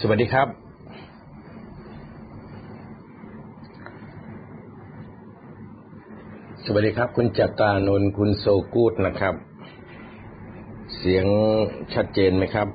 สวัสดีครับ สวัสดีครับ คุณจักรานนท์คุณโซกูดนะครับ เสียงชัดเจนไหมครับ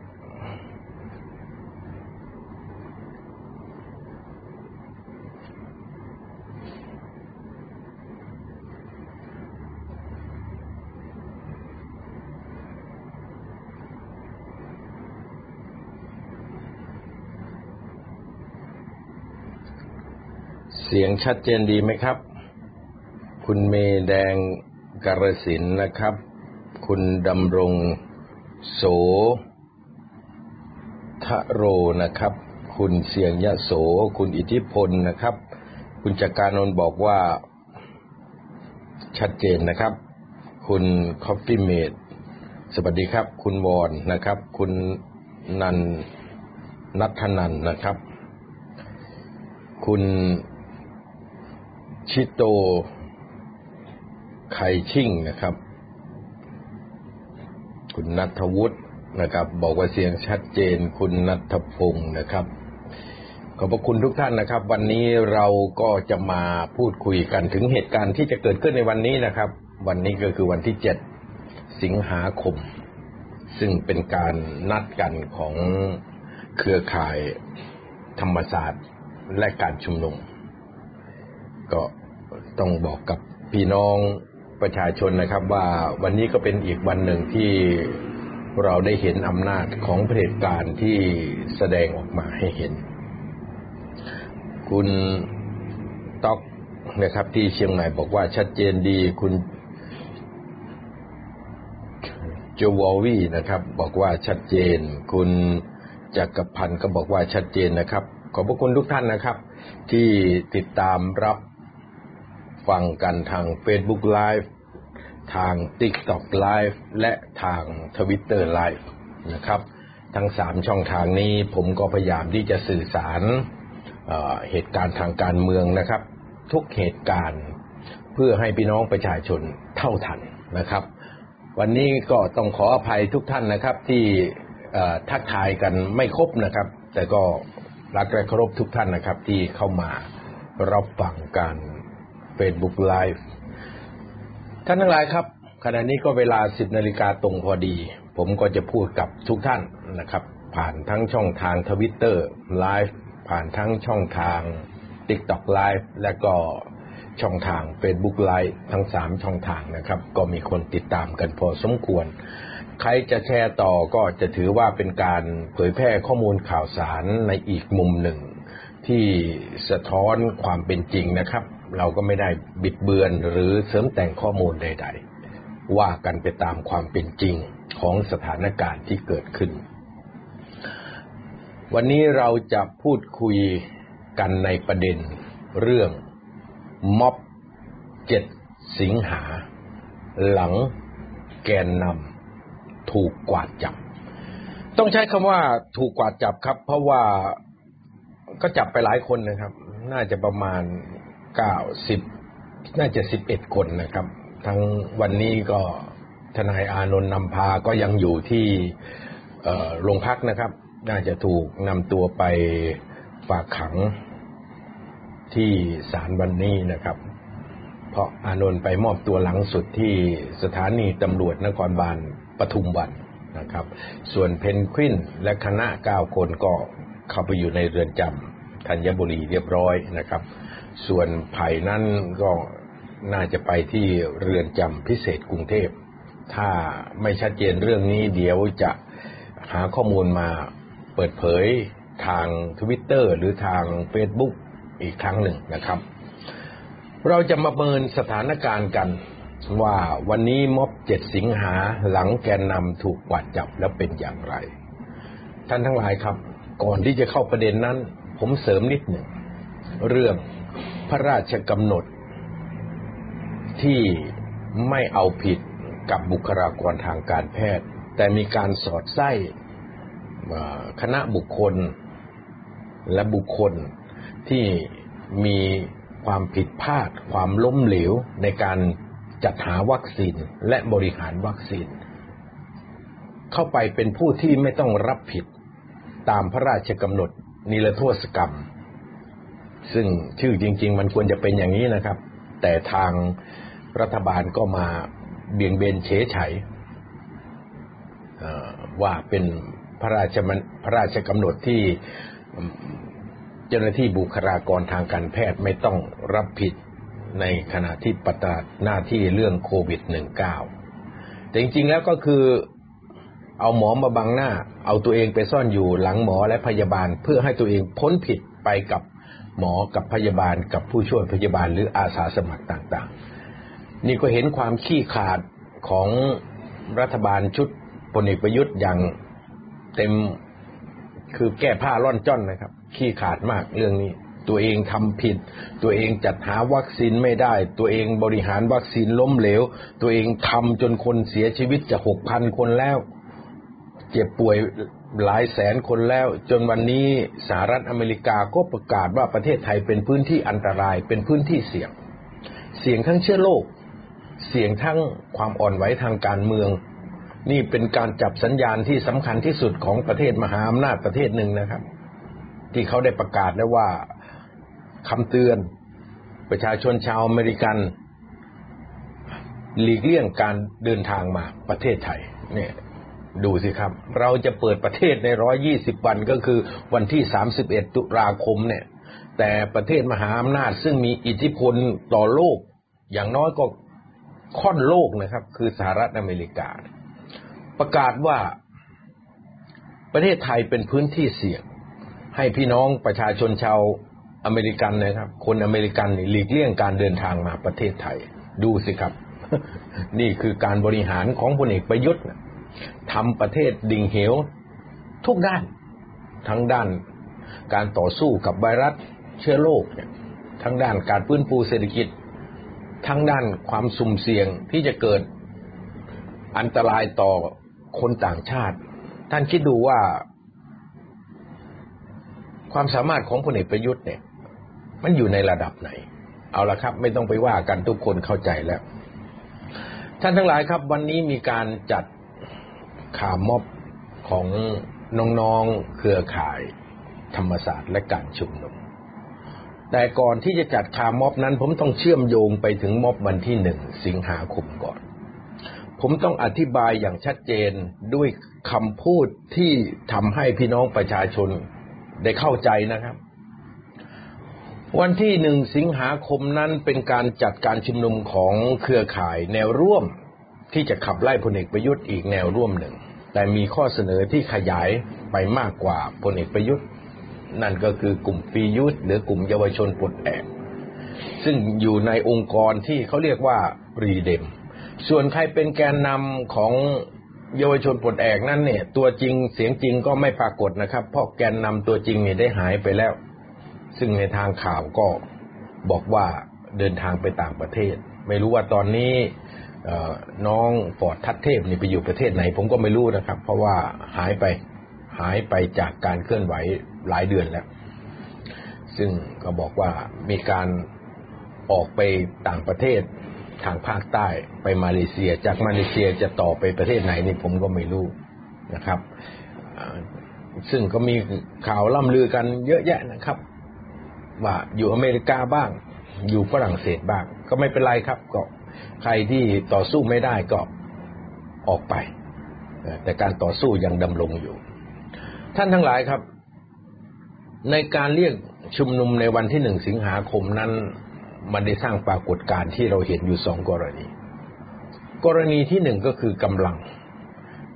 เสียงชัดเจนดีไหมครับ คุณเมแดงกระสินนะครับ คุณดำรงโสทะโรนะครับ คุณเสียงยะโส คุณอิทธิพลนะครับ คุณจักรานนท์บอกว่า ชัดเจนนะครับ คุณคอฟฟี่เมดสวัสดีครับ คุณวอนนะครับ คุณนันนัทนันนะครับ คุณ ชิโต ไคชิ่งนะครับ คุณนัทวุฒินะครับ บอกว่าเสียงชัดเจนคุณนัทพงศ์นะครับ ขอบพระคุณทุกท่านนะครับ วันนี้เราก็จะมาพูดคุยกันถึงเหตุการณ์ที่จะเกิดขึ้นในวันนี้นะครับ วันนี้ก็คือวันที่เจ็ดสิงหาคม ซึ่งเป็นการนัดกันของเครือข่ายธรรมศาสตร์และการชุมนุม ก็ต้องบอกกับพี่น้องประชาชนนะครับว่าวันนี้ก็เป็นอีกวันหนึ่งที่เราได้เห็นอำนาจของเผด็จการที่แสดงออกมาให้เห็น คุณต๊อกนะครับที่เชียงใหม่บอกว่าชัดเจนดีคุณโจวอวีนะครับ บอกว่าชัดเจน คุณจักรพันธ์ก็บอกว่าชัดเจนนะครับ ขอบพระคุณทุกท่านนะครับ ที่ติดตามรับ ฟังกันทาง Facebook Live ทาง TikTok Live และทาง Twitter Live นะครับ ทั้งสามช่องทางนี้ผมก็พยายามที่จะสื่อสารเเหตุการณ์ทางการเมืองนะครับ ทุกเหตุการณ์เพื่อให้พี่น้องประชาชนเท่าทันนะครับ วันนี้ก็ต้องขออภัยทุกท่านนะครับที่ทักทายกันไม่ครบนะครับ แต่ก็รักและเคารพทุกท่านนะครับที่เข้ามารับฟังการ Facebook Live ท่านทั้งหลายครับ ขณะนี้ก็เวลา 10นาฬิกาตรงพอดี ผมก็จะพูดกับทุกท่านนะครับ ผ่านทั้งช่องทางทวิตเตอร์ไลฟ์ผ่านทั้งช่องทาง TikTok Live และก็ช่องทาง Facebook Live ทั้ง 3 ช่องทางนะครับ ก็มีคนติดตามกันพอสมควร ใครจะแชร์ต่อก็จะถือว่าเป็นการเผยแพร่ข้อมูลข่าวสารในอีกมุมหนึ่ง ที่สะท้อนความเป็นจริงนะครับ เราก็ไม่ได้บิดเบือนหรือเสริมแต่งข้อมูลใด ๆ ว่ากันไปตามความเป็นจริงของสถานการณ์ที่เกิดขึ้น วันนี้เราจะพูดคุยกันในประเด็นเรื่องม็อบเจ็ดสิงหา หลังแกนนำถูกกวาดจับ ต้องใช้คำว่าถูกกวาดจับครับ เพราะว่าก็จับไปหลายคนนะครับ น่าจะประมาณ เก้าสิบน่าจะสิบเอ็ดคนนะครับ ทั้งวันนี้ก็ทนายอานนท์นำพาก็ยังอยู่ที่โรงพักนะครับ น่าจะถูกนำตัวไปฝากขังที่ศาลวันนี้นะครับ เพราะอานนท์ไปมอบตัวหลังสุดที่สถานีตำรวจนครบาลปทุมวันนะครับ ส่วนเพนกวินและคณะเก้าคนก็เข้าไปอยู่ในเรือนจำธัญบุรีเรียบร้อยนะครับ ส่วนไผ่นั้นก็น่าจะไปที่เรือนจำพิเศษกรุงเทพ ถ้าไม่ชัดเจนเรื่องนี้เดี๋ยวจะหาข้อมูลมาเปิดเผยทางทวิตเตอร์หรือทางเฟซบุ๊กอีกครั้งหนึ่งนะครับ เราจะมาเมินสถานการณ์กันว่าวันนี้ม็อบเจ็ดสิงหาหลังแกนนำถูกกวาดจับแล้วเป็นอย่างไร ท่านทั้งหลายครับ ก่อนที่จะเข้าประเด็นนั้น ผมเสริมนิดหนึ่ง เรื่อง พระราชกำหนดที่ไม่เอาผิดกับบุคลากรทางการแพทย์ แต่มีการสอดไส้คณะบุคคลและบุคคลที่มีความผิดพลาด ความล้มเหลวในการจัดหาวัคซีนและบริหารวัคซีน เข้าไปเป็นผู้ที่ไม่ต้องรับผิดตามพระราชกำหนดนิรโทษกรรม ซึ่งชื่อจริง ๆ มันควรจะเป็นอย่างนี้นะครับ แต่ทางรัฐบาลก็มาเบี่ยงเบนเฉยไฉว่าเป็นพระราชพระราชกำหนดที่เจ้าหน้าที่บุคลากรทางการแพทย์ไม่ต้องรับผิดในขณะที่ปฏิบัติหน้าที่เรื่องโควิด -19 แต่จริงๆแล้วก็คือเอาหมอมาบังหน้า เอาตัวเองไปซ่อนอยู่หลังหมอและพยาบาลเพื่อให้ตัวเองพ้นผิดไปกับ หมอกับพยาบาลกับผู้ช่วยพยาบาลหรืออาสาสมัครต่างๆ นี่ก็เห็นความขี้ขาดของรัฐบาลชุดพลเอกประยุทธ์อย่างเต็มคือแก้ผ้าร่อนจ้อนนะครับ ขี้ขาดมากเรื่องนี้ ตัวเองทำผิด ตัวเองจัดหาวัคซีนไม่ได้ ตัวเองบริหารวัคซีนล้มเหลว ตัวเองทำจนคนเสียชีวิตจะหกพันคนแล้ว เจ็บป่วย หลายแสนคนแล้ว จนวันนี้สหรัฐอเมริกาก็ประกาศว่าประเทศไทยเป็นพื้นที่อันตรายเป็นพื้นที่เสี่ยง เสี่ยงทั้งเชื้อโรคเสี่ยงทั้งความอ่อนไหวทางการเมือง นี่เป็นการจับสัญญาณที่สำคัญที่สุดของประเทศมหาอำนาจประเทศหนึ่งนะครับ ที่เขาได้ประกาศแล้วว่าคำเตือนประชาชนชาวอเมริกัน หลีกเลี่ยงการเดินทางมาประเทศไทยเนี่ย ดูสิครับ เราจะเปิดประเทศในร้อยยี่สิบวันก็คือวันที่สามสิบเอ็ดตุลาคมเนี่ย แต่ประเทศมหาอำนาจซึ่งมีอิทธิพลต่อโลก อย่างน้อยก็ค่อนโลกนะครับ คือสหรัฐอเมริกา ประกาศว่าประเทศไทยเป็นพื้นที่เสี่ยง ให้พี่น้องประชาชนชาวอเมริกันนะครับ คนอเมริกันหลีกเลี่ยงการเดินทางมาประเทศไทย ดูสิครับ นี่คือการบริหารของพลเอกประยุทธ์ ทำประเทศดิ่งเหว ทุกด้าน ทั้งด้านการต่อสู้กับไวรัสเชื้อโรคทั้งด้านการฟื้นฟูเศรษฐกิจ ทั้งด้านความสุ่มเสี่ยงที่จะเกิดอันตรายต่อคนต่างชาติ ท่านคิดดูว่า ความสามารถของพลเอกประยุทธ์เนี่ย มันอยู่ในระดับไหน เอาละครับ ไม่ต้องไปว่ากันทุกคนเข้าใจแล้ว ท่านทั้งหลายครับ วันนี้มีการจัด ขาม็อบของน้องๆเครือข่ายธรรมศาสตร์และการชุมนุม แต่ก่อนที่จะจัดคาม็อบนั้น ผมต้องเชื่อมโยงไปถึงม็อบวันที่หนึ่งสิงหาคมก่อน ผมต้องอธิบายอย่างชัดเจนด้วยคำพูดที่ทำให้พี่น้องประชาชนได้เข้าใจนะครับ วันที่หนึ่งสิงหาคมนั้นเป็นการจัดการชุมนุมของเครือข่ายแนวร่วมที่จะขับไล่พลเอกประยุทธ์อีกแนวร่วมหนึ่ง แต่มีข้อเสนอที่ขยายไปมากกว่าพลเอกประยุทธ์ นั่นก็คือกลุ่มฟียุทธ์หรือกลุ่มเยาวชนปลดแอกซึ่งอยู่ในองค์กรที่เขาเรียกว่ารีเดม ส่วนใครเป็นแกนนำของเยาวชนปลดแอกนั้นเนี่ย ตัวจริงเสียงจริงก็ไม่ปรากฏนะครับ เพราะแกนนำตัวจริงเนี่ยได้หายไปแล้ว ซึ่งในทางข่าวก็บอกว่าเดินทางไปต่างประเทศ ไม่รู้ว่าตอนนี้ น้องฟอดทัดเทพนี่ไปอยู่ประเทศไหน ผมก็ไม่รู้นะครับ เพราะว่าหายไปหายไปจากการเคลื่อนไหวหลายเดือนแล้ว ซึ่งก็บอกว่ามีการออกไปต่างประเทศทางภาคใต้ไปมาเลเซีย จากมาเลเซียจะต่อไปประเทศไหนนี่ผมก็ไม่รู้นะครับ ซึ่งก็มีข่าวล่ำลือกันเยอะแยะนะครับ ว่าอยู่อเมริกาบ้าง อยู่ฝรั่งเศสบ้าง ก็ไม่เป็นไรครับก็ ใครที่ต่อสู้ไม่ได้ก็ออกไป แต่การต่อสู้ยังดำรงอยู่ ท่านทั้งหลายครับ ในการเรียกชุมนุมในวันที่หนึ่งสิงหาคมนั้น มันได้สร้างปรากฏการณ์ที่เราเห็นอยู่สองกรณี กรณีที่หนึ่งก็คือกำลัง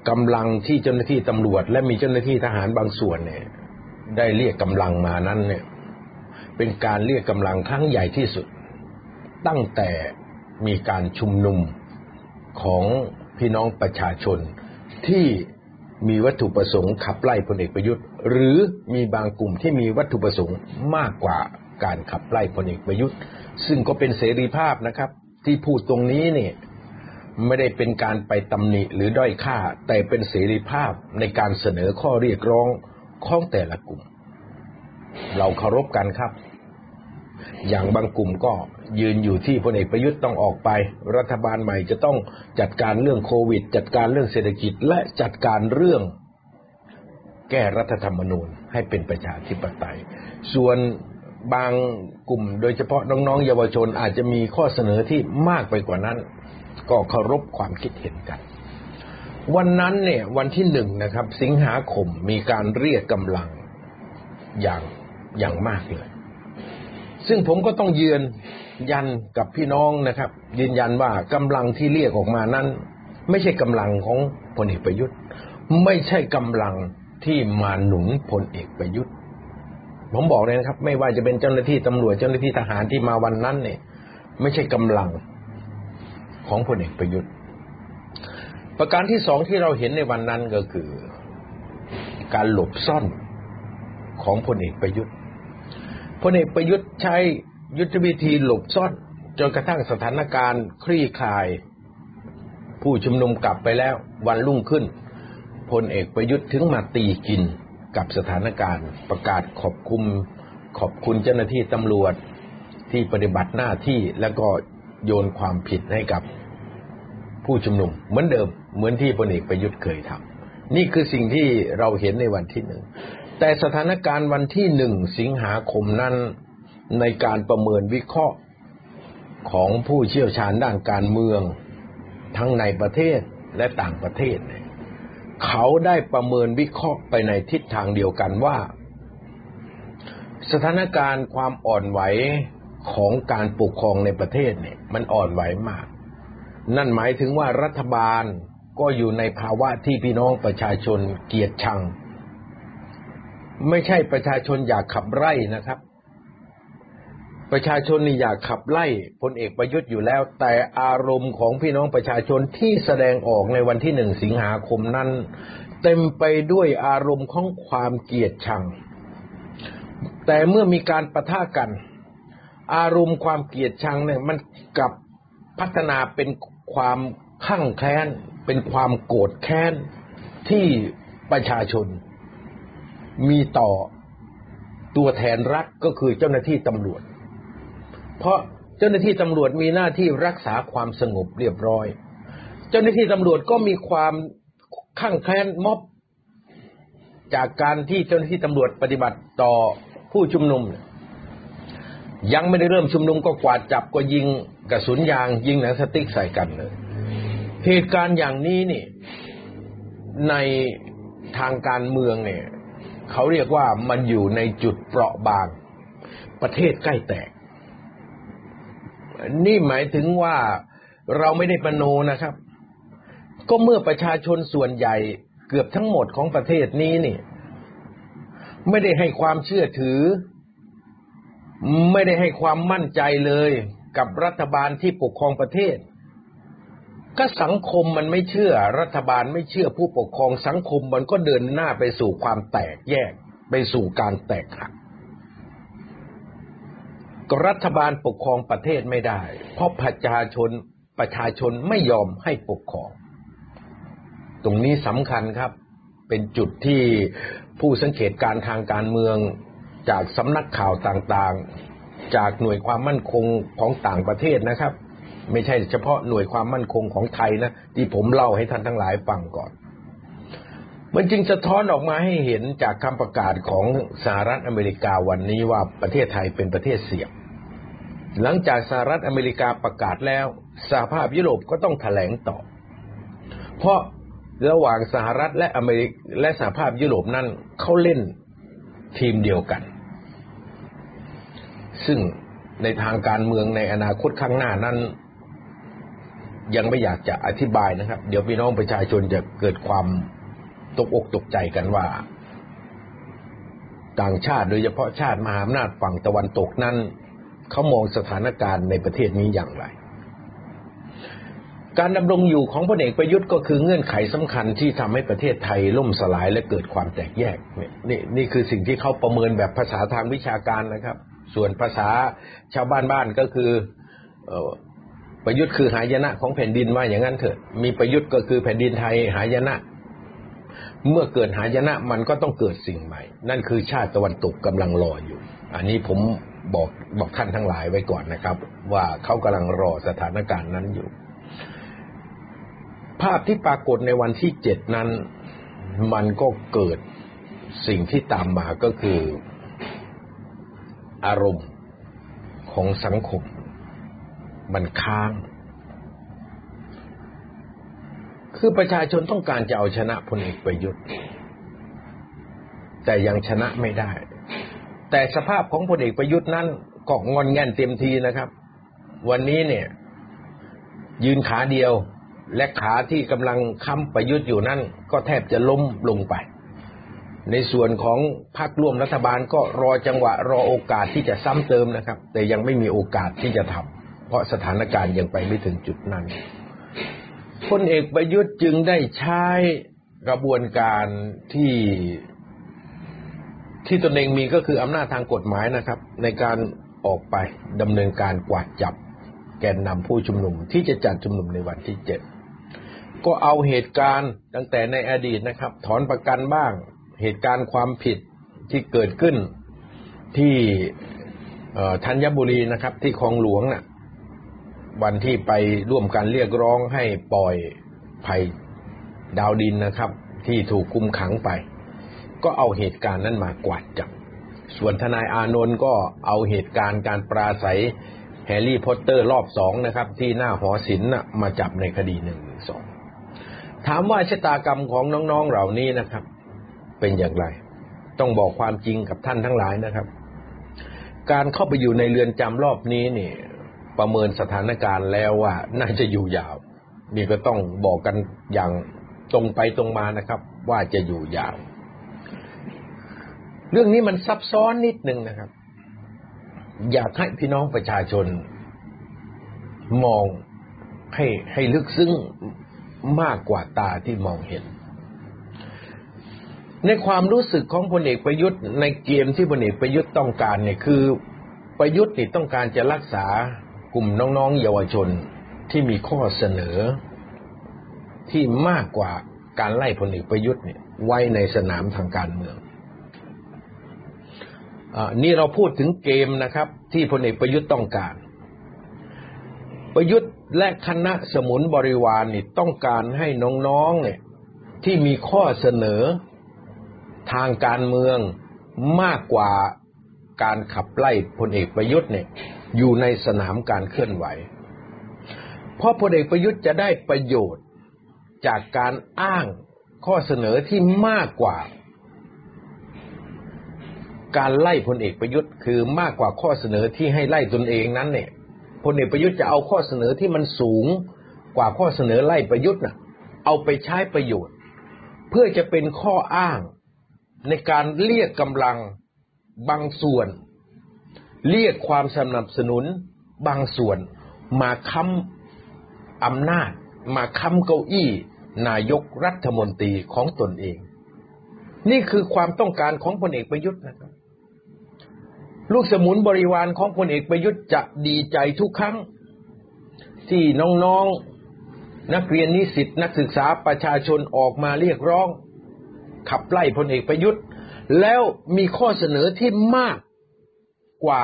กำลังที่เจ้าหน้าที่ตำรวจ และมีเจ้าหน้าที่ทหารบางส่วนเนี่ย ได้เรียกกำลังมานั้นเนี่ย เป็นการเรียกกำลังครั้งใหญ่ที่สุด ตั้งแต่ มีการชุมนุมของพี่น้องประชาชน ที่มีวัตถุประสงค์ขับไล่พลเอกประยุทธ์ หรือมีบางกลุ่มที่มีวัตถุประสงค์มากกว่าการขับไล่พลเอกประยุทธ์ ซึ่งก็เป็นเสรีภาพนะครับ ที่พูดตรงนี้เนี่ยไม่ได้เป็นการไปตำหนิหรือด้อยค่า แต่เป็นเสรีภาพในการเสนอข้อเรียกร้องของแต่ละกลุ่ม เราเคารพกันครับ อย่างบางกลุ่มก็ยืนอยู่ที่พลเอกประยุทธ์ต้องออกไป รัฐบาลใหม่จะต้องจัดการเรื่องโควิด จัดการเรื่องเศรษฐกิจและจัดการเรื่องแก้รัฐธรรมนูญให้เป็นประชาธิปไตย ส่วนบางกลุ่มโดยเฉพาะน้องๆเยาวชนอาจจะมีข้อเสนอที่มากไปกว่านั้น ก็เคารพความคิดเห็นกัน วันนั้นเนี่ยวันที่หนึ่งนะครับ สิงหาคมมีการเรียกกำลังอย่างอย่างมากเลย ซึ่งผมก็ต้องยืนยันกับพี่น้องนะครับ ยืนยันว่ากำลังที่เรียกออกมานั้น ไม่ใช่กำลังของพลเอกประยุทธ์ ไม่ใช่กำลังที่มาหนุนพลเอกประยุทธ์ ผมบอกเลยนะครับ ไม่ว่าจะเป็นเจ้าหน้าที่ตำรวจเจ้าหน้าที่ทหารที่มาวันนั้นเนี่ย ไม่ใช่กำลังของพลเอกประยุทธ์ ประการที่สองที่เราเห็นในวันนั้นก็คือ การหลบซ่อนของพลเอกประยุทธ์ พลเอกประยุทธ์ใช้ยุทธวิธีหลบซ่อนจนกระทั่งสถานการณ์คลี่คลาย ผู้ชุมนุมกลับไปแล้ววันรุ่งขึ้นพลเอกประยุทธ์ถึงมาตีกินกับสถานการณ์ ประกาศขอบคุมขอบคุณเจ้าหน้าที่ตำรวจที่ปฏิบัติหน้าที่แล้วก็โยนความผิดให้กับผู้ชุมนุม เหมือนเดิมเหมือนที่พลเอกประยุทธ์เคยทำนี่คือสิ่งที่เราเห็นในวันที่หนึ่ง แต่สถานการณ์วันที่หนึ่งสิงหาคมนั้นในการประเมินวิเคราะห์ของผู้เชี่ยวชาญด้านการเมือง ทั้งในประเทศและต่างประเทศ เขาได้ประเมินวิเคราะห์ไปในทิศทางเดียวกันว่า สถานการณ์ความอ่อนไหวของการปกครองในประเทศเนี่ยมันอ่อนไหวมาก นั่นหมายถึงว่ารัฐบาลก็อยู่ในภาวะที่พี่น้องประชาชนเกียดชัง ไม่ใช่ประชาชนอยากขับไล่นะครับ ประชาชนนี่อยากขับไล่พลเอกประยุทธ์อยู่แล้ว แต่อารมณ์ของพี่น้องประชาชนที่แสดงออกในวันที่หนึ่งสิงหาคมนั้น เต็มไปด้วยอารมณ์ของความเกลียดชัง แต่เมื่อมีการประทะกัน อารมณ์ความเกลียดชังเนี่ยมันกลับพัฒนาเป็นความข้างแค้น เป็นความโกรธแค้นที่ประชาชน มีต่อตัวแทนรัฐก็คือเจ้าหน้าที่ตำรวจ เพราะเจ้าหน้าที่ตำรวจมีหน้าที่รักษาความสงบเรียบร้อย เจ้าหน้าที่ตำรวจก็มีความข้างแคลนม็อบ จากการที่เจ้าหน้าที่ตำรวจปฏิบัติต่อผู้ชุมนุม ยังไม่ได้เริ่มชุมนุมก็กวาดจับก็ยิงกระสุนยาง ยิงหนังสติ๊กใส่กันเลย เหตุการณ์อย่างนี้นี่ในทางการเมืองเนี่ย เขาเรียกว่ามันอยู่ในจุดเปราะบาง ประเทศใกล้แตก นี่หมายถึงว่าเราไม่ได้ปโนนะครับ ก็เมื่อประชาชนส่วนใหญ่เกือบทั้งหมดของประเทศนี้นี่ไม่ได้ให้ความเชื่อถือ ไม่ได้ให้ความมั่นใจเลยกับรัฐบาลที่ปกครองประเทศ ก็สังคมมันไม่เชื่อ รัฐบาลไม่เชื่อผู้ปกครองสังคมมันก็เดินหน้าไปสู่ความแตกแยก ไปสู่การแตกหักก็รัฐบาลปกครองประเทศไม่ได้ เพราะประชาชนประชาชนไม่ยอมให้ปกครอง ตรงนี้สำคัญครับ เป็นจุดที่ผู้สังเกตการทางการเมืองจากสำนักข่าวต่างๆ จากหน่วยความมั่นคงของต่างประเทศนะครับ ไม่ใช่เฉพาะหน่วยความมั่นคงของไทยนะที่ผมเล่าให้ท่านทั้งหลายฟังก่อน มันจึงสะท้อนออกมาให้เห็นจากคำประกาศของสหรัฐอเมริกาวันนี้ว่าประเทศไทยเป็นประเทศเสี่ยงหลังจากสหรัฐอเมริกาประกาศแล้วสหภาพยุโรปก็ต้องถแถลงต่อ เพราะระหว่างสหรัฐและอเมริกและสหภาพยุโรปนั้นเขาเล่นทีมเดียวกัน ซึ่งในทางการเมืองในอนาคตข้างหน้านั้น ยังไม่อยากจะอธิบายนะครับ เดี๋ยวพี่น้องประชาชนจะเกิดความตกอกตกใจกันว่า ต่างชาติโดยเฉพาะชาติมหาอำนาจฝั่งตะวันตกนั้นเขามองสถานการณ์ในประเทศนี้อย่างไร การดำรงอยู่ของพลเอกประยุทธ์ก็คือเงื่อนไขสำคัญที่ทำให้ประเทศไทยล่มสลายและเกิดความแตกแยกนี่นี่คือสิ่งที่เขาประเมินแบบภาษาทางวิชาการนะครับ ส่วนภาษาชาวบ้านบ้านก็คือ ประยุทธ์คือหายนะของแผ่นดินว่าอย่างนั้นเถอะ มีประยุทธ์ก็คือแผ่นดินไทยหายนะ เมื่อเกิดหายนะมันก็ต้องเกิดสิ่งใหม่ นั่นคือชาติตะวันตกกำลังรออยู่ อันนี้ผมบอกบอกท่านทั้งหลายไว้ก่อนนะครับ ว่าเขากำลังรอสถานการณ์นั้นอยู่ ภาพที่ปรากฏในวันที่เจ็ดนั้น มันก็เกิดสิ่งที่ตามมาก็คืออารมณ์ของสังคม มันค้าง คือประชาชนต้องการจะเอาชนะพลเอกประยุทธ์ แต่ยังชนะไม่ได้ แต่สภาพของพลเอกประยุทธ์นั้นก็งอนแงนเต็มทีนะครับ วันนี้เนี่ย ยืนขาเดียวและขาที่กำลังค้ำประยุทธ์อยู่นั่นก็แทบจะล้มลงไป ในส่วนของพรรคร่วมรัฐบาลก็รอจังหวะรอโอกาสที่จะซ้ำเติมนะครับ แต่ยังไม่มีโอกาสที่จะทำ เพราะสถานการณ์ยังไปไม่ถึงจุดนั้นพลเอกประยุทธ์จึงได้ใช้กระบวนการที่ที่ตนเองมีก็คืออำนาจทางกฎหมายนะครับ ในการออกไปดำเนินการกวาดจับแกนนำผู้ชุมนุมที่จะจัดชุมนุมในวันที่เจ็ดก็เอาเหตุการณ์ตั้งแต่ในอดีตนะครับ ถอนประกันบ้าง เหตุการณ์ความผิดที่เกิดขึ้นที่ธัญบุรีนะครับ ที่คลองหลวงนะ่ะ วันที่ไปร่วมกันเรียกร้องให้ปล่อยไผ่ดาวดินนะครับ ที่ถูกคุมขังไป ก็เอาเหตุการณ์นั้นมากวาดจับ ส่วนทนายอานนท์ก็เอาเหตุการณ์การปราศรัยแฮร์รี่พอตเตอร์รอบสองนะครับ ที่หน้าหอศิลป์มาจับในคดีหนึ่งสองถามว่าชะตากรรมของน้องๆเหล่านี้นะครับ เป็นอย่างไร ต้องบอกความจริงกับท่านทั้งหลายนะครับ การเข้าไปอยู่ในเรือนจำรอบนี้นี่ ประเมินสถานการณ์แล้วว่าน่าจะอยู่ยาว นี่ก็ต้องบอกกันอย่างตรงไปตรงมานะครับ ว่าจะอยู่ยาว เรื่องนี้มันซับซ้อนนิดนึงนะครับ อยากให้พี่น้องประชาชน มองให้ให้ลึกซึ้งมากกว่าตาที่มองเห็น ในความรู้สึกของพลเอกประยุทธ์ในเกมที่พลเอกประยุทธ์ต้องการเนี่ยคือประยุทธ์นี่ต้องการจะรักษา กลุ่มน้องๆเยาวชนที่มีข้อเสนอที่มากกว่าการไล่พลเอกประยุทธ์เนี่ยไว้ในสนามทางการเมืองอนี่เราพูดถึงเกมนะครับ ที่พลเอกประยุทธ์ต้องการ ประยุทธ์และคณะสมุนบริวารนี่ต้องการให้น้องๆเนี่ยที่มีข้อเสนอทางการเมืองมากกว่าการขับไล่พลเอกประยุทธ์เนี่ย อยู่ในสนามการเคลื่อนไหว เพราะพลเอกประยุทธ์จะได้ประโยชน์จากการอ้างข้อเสนอที่มากกว่า การไล่พลเอกประยุทธ์ คือมากกว่าข้อเสนอที่ให้ไล่ตนเองนั้นเนี่ยพลเอกประยุทธ์จะเอาข้อเสนอที่มันสูงกว่าข้อเสนอไล่ประยุทธ์น่ะ เอาไปใช้ประโยชน์ เพื่อจะเป็นข้ออ้างในการเรียกกำลังบางส่วน เรียกความสนับสนุนบางส่วนมาค้ำอำนาจ มาค้ำเก้าอี้ นายกรัฐมนตรีของตนเอง นี่คือความต้องการของพลเอกประยุทธ์นะครับ ลูกสมุนบริวารของพลเอกประยุทธ์จะดีใจทุกครั้ง ที่น้องๆนักเรียนนิสิตนักศึกษาประชาชนออกมาเรียกร้อง ขับไล่พลเอกประยุทธ์ แล้วมีข้อเสนอที่มาก กว่า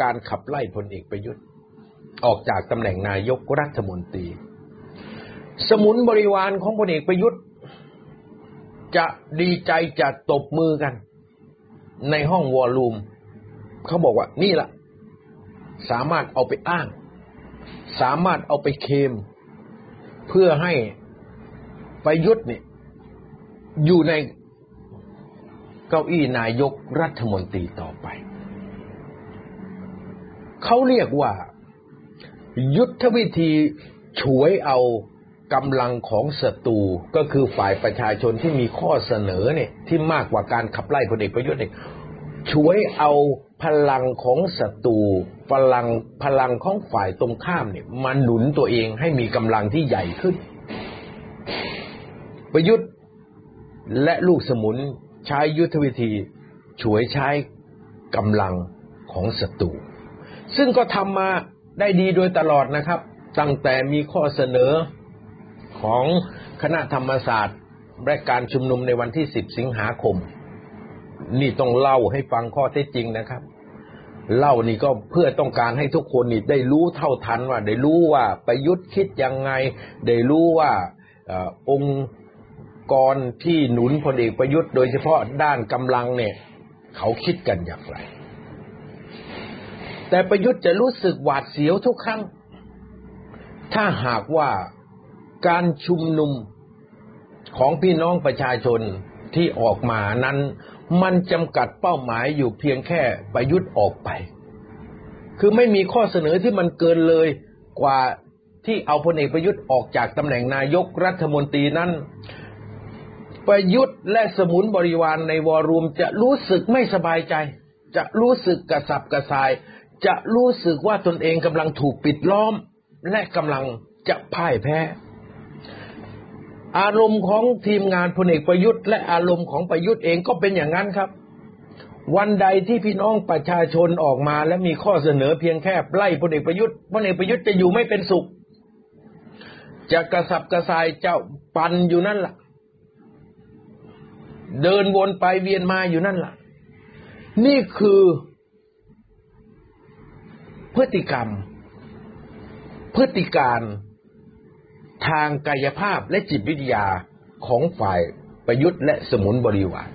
การขับไล่พลเอกประยุทธ์ ออกจากตำแหน่งนายกรัฐมนตรี สมุนบริวารของพลเอกประยุทธ์ จะดีใจจะตบมือกัน ในห้องวอลลุ่มเขาบอกว่านี่แหละสามารถเอาไปอ้าง สามารถเอาไปเคม เพื่อให้ประยุทธ์เนี่ยอยู่ในเก้าอี้นายกรัฐมนตรีต่อไป เขาเรียกว่า ยุทธวิธีฉวยเอากำลังของศัตรูก็คือฝ่ายประชาชนที่มีข้อเสนอเนี่ยที่มากกว่าการขับไล่พลเอกประยุทธ์เนี่ยช่วยเอาพลังของศัตรูพลังพลังของฝ่ายตรงข้ามเนี่ยมาหนุนตัวเองให้มีกำลังที่ใหญ่ขึ้น ประยุทธ์และลูกสมุนใช้ยุทธวิธีช่วยใช้กำลังของศัตรู ซึ่งก็ทำมาได้ดีโดยตลอดนะครับ ตั้งแต่มีข้อเสนอของคณะธรรมศาสตร์และการชุมนุมในวันที่ 10 สิงหาคม นี่ต้องเล่าให้ฟังข้อเท็จจริงนะครับ เล่านี่ก็เพื่อต้องการให้ทุกคนนี่ได้รู้เท่าทันว่า ได้รู้ว่าประยุทธ์คิดยังไง ได้รู้ว่าองค์กรที่หนุนพลเอกประยุทธ์โดยเฉพาะด้านกำลังเนี่ย เขาคิดกันอย่างไร แต่ประยุทธ์จะรู้สึกหวาดเสียวทุกครั้ง ถ้าหากว่าการชุมนุมของพี่น้องประชาชนที่ออกมานั้น มันจำกัดเป้าหมายอยู่เพียงแค่ประยุทธ์ออกไป คือไม่มีข้อเสนอที่มันเกินเลยกว่าที่เอาพลเอกประยุทธ์ออกจากตำแหน่งนายกรัฐมนตรีนั้น ประยุทธ์และสมุนบริวารในวอรูมจะรู้สึกไม่สบายใจ จะรู้สึกกระสับกระส่าย จะรู้สึกว่าตนเองกำลังถูกปิดล้อม และกำลังจะพ่ายแพ้ อารมณ์ของทีมงานพลเอกประยุทธ์ และอารมณ์ของประยุทธ์เองก็เป็นอย่างนั้นครับ วันใดที่พี่น้องประชาชนออกมาและมีข้อเสนอเพียงแค่ไล่พลเอกประยุทธ์พลเอกประยุทธ์จะอยู่ไม่เป็นสุข จะกระสับกระส่ายเจ้าปันอยู่นั่นล่ะ เดินวนไปเวียนมาอยู่นั่นล่ะ นี่คือ พฤติกรรม พฤติการทางกายภาพและจิตวิทยาของฝ่ายประยุทธ์และสมุนบริวาร